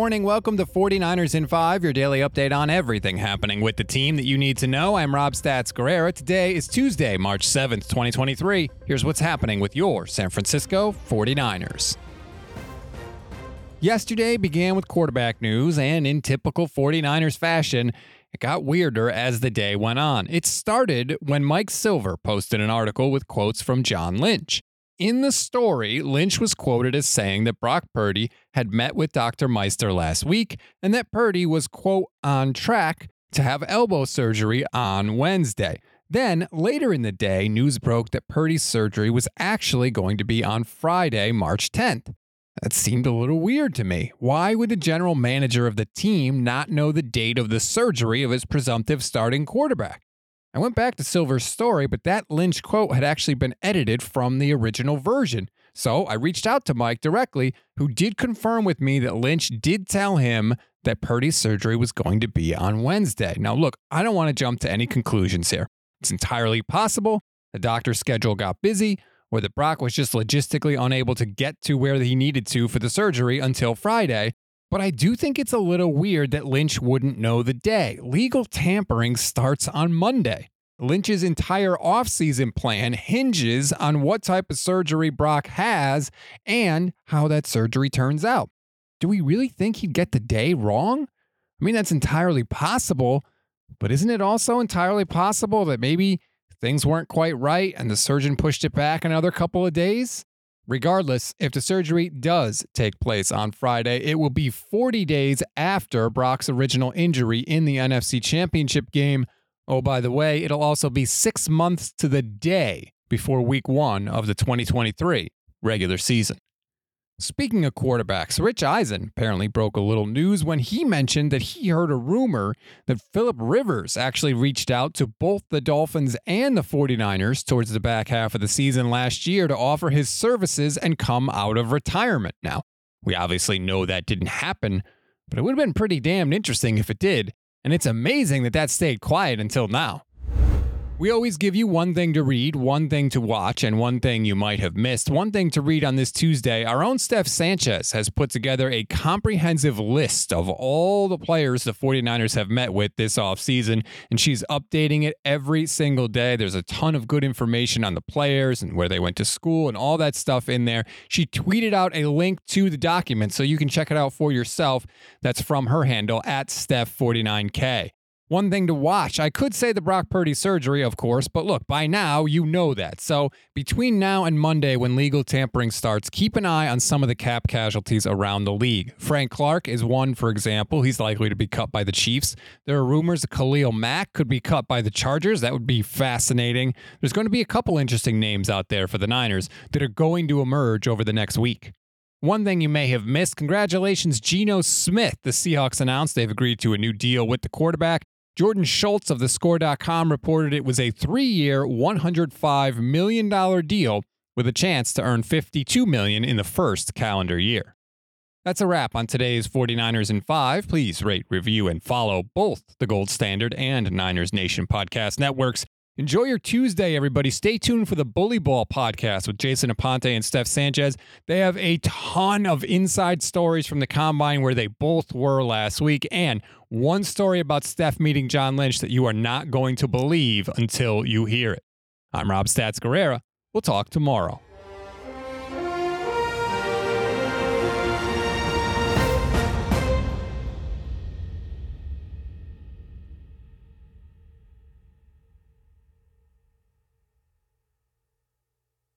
morning. Welcome to 49ers in 5, your daily update on everything happening with the team that you need to know. I'm Rob Stats Guerrera. Today is Tuesday, March 7th, 2023. Here's what's happening with your San Francisco 49ers. Yesterday began with quarterback news, and in typical 49ers fashion, it got weirder as the day went on. It started when Mike Silver posted an article with quotes from John Lynch. In the story, Lynch was quoted as saying that Brock Purdy had met with Dr. Meister last week and that Purdy was, quote, on track to have elbow surgery on Wednesday. Then, later in the day, news broke that Purdy's surgery was actually going to be on Friday, March 10th. That seemed a little weird to me. Why would the general manager of the team not know the date of the surgery of his presumptive starting quarterback? I went back to Silver's story, but that Lynch quote had actually been edited from the original version. So I reached out to Mike directly, who did confirm with me that Lynch did tell him that Purdy's surgery was going to be on Wednesday. Now, look, I don't want to jump to any conclusions here. It's entirely possible the doctor's schedule got busy, or that Brock was just logistically unable to get to where he needed to for the surgery until Friday. But I do think it's a little weird that Lynch wouldn't know the day. Legal tampering starts on Monday. Lynch's entire offseason plan hinges on what type of surgery Brock has and how that surgery turns out. Do we really think he'd get the day wrong? I mean, that's entirely possible, but isn't it also entirely possible that maybe things weren't quite right and the surgeon pushed it back another couple of days? Regardless, if the surgery does take place on Friday, it will be 40 days after Brock's original injury in the NFC Championship game. Oh, by the way, it'll also be six months to the day before week one of the 2023 regular season. Speaking of quarterbacks, Rich Eisen apparently broke a little news when he mentioned that he heard a rumor that Philip Rivers actually reached out to both the Dolphins and the 49ers towards the back half of the season last year to offer his services and come out of retirement. Now, we obviously know that didn't happen, but it would have been pretty damned interesting if it did, and it's amazing that that stayed quiet until now. We always give you one thing to read, one thing to watch, and one thing you might have missed. One thing to read on this Tuesday our own Steph Sanchez has put together a comprehensive list of all the players the 49ers have met with this offseason, and she's updating it every single day. There's a ton of good information on the players and where they went to school and all that stuff in there. She tweeted out a link to the document so you can check it out for yourself. That's from her handle at Steph49K. One thing to watch. I could say the Brock Purdy surgery, of course, but look, by now you know that. So between now and Monday, when legal tampering starts, keep an eye on some of the cap casualties around the league. Frank Clark is one, for example. He's likely to be cut by the Chiefs. There are rumors that Khalil Mack could be cut by the Chargers. That would be fascinating. There's going to be a couple interesting names out there for the Niners that are going to emerge over the next week. One thing you may have missed congratulations, Geno Smith. The Seahawks announced they've agreed to a new deal with the quarterback. Jordan Schultz of thescore.com reported it was a three year, $105 million deal with a chance to earn 52 million in the first calendar year. That's a wrap on today's 49ers in 5. Please rate, review, and follow both the Gold Standard and Niners Nation podcast networks. Enjoy your Tuesday, everybody. Stay tuned for the Bully Ball podcast with Jason Aponte and Steph Sanchez. They have a ton of inside stories from the combine where they both were last week, and one story about Steph meeting John Lynch that you are not going to believe until you hear it. I'm Rob Stats Guerrera. We'll talk tomorrow.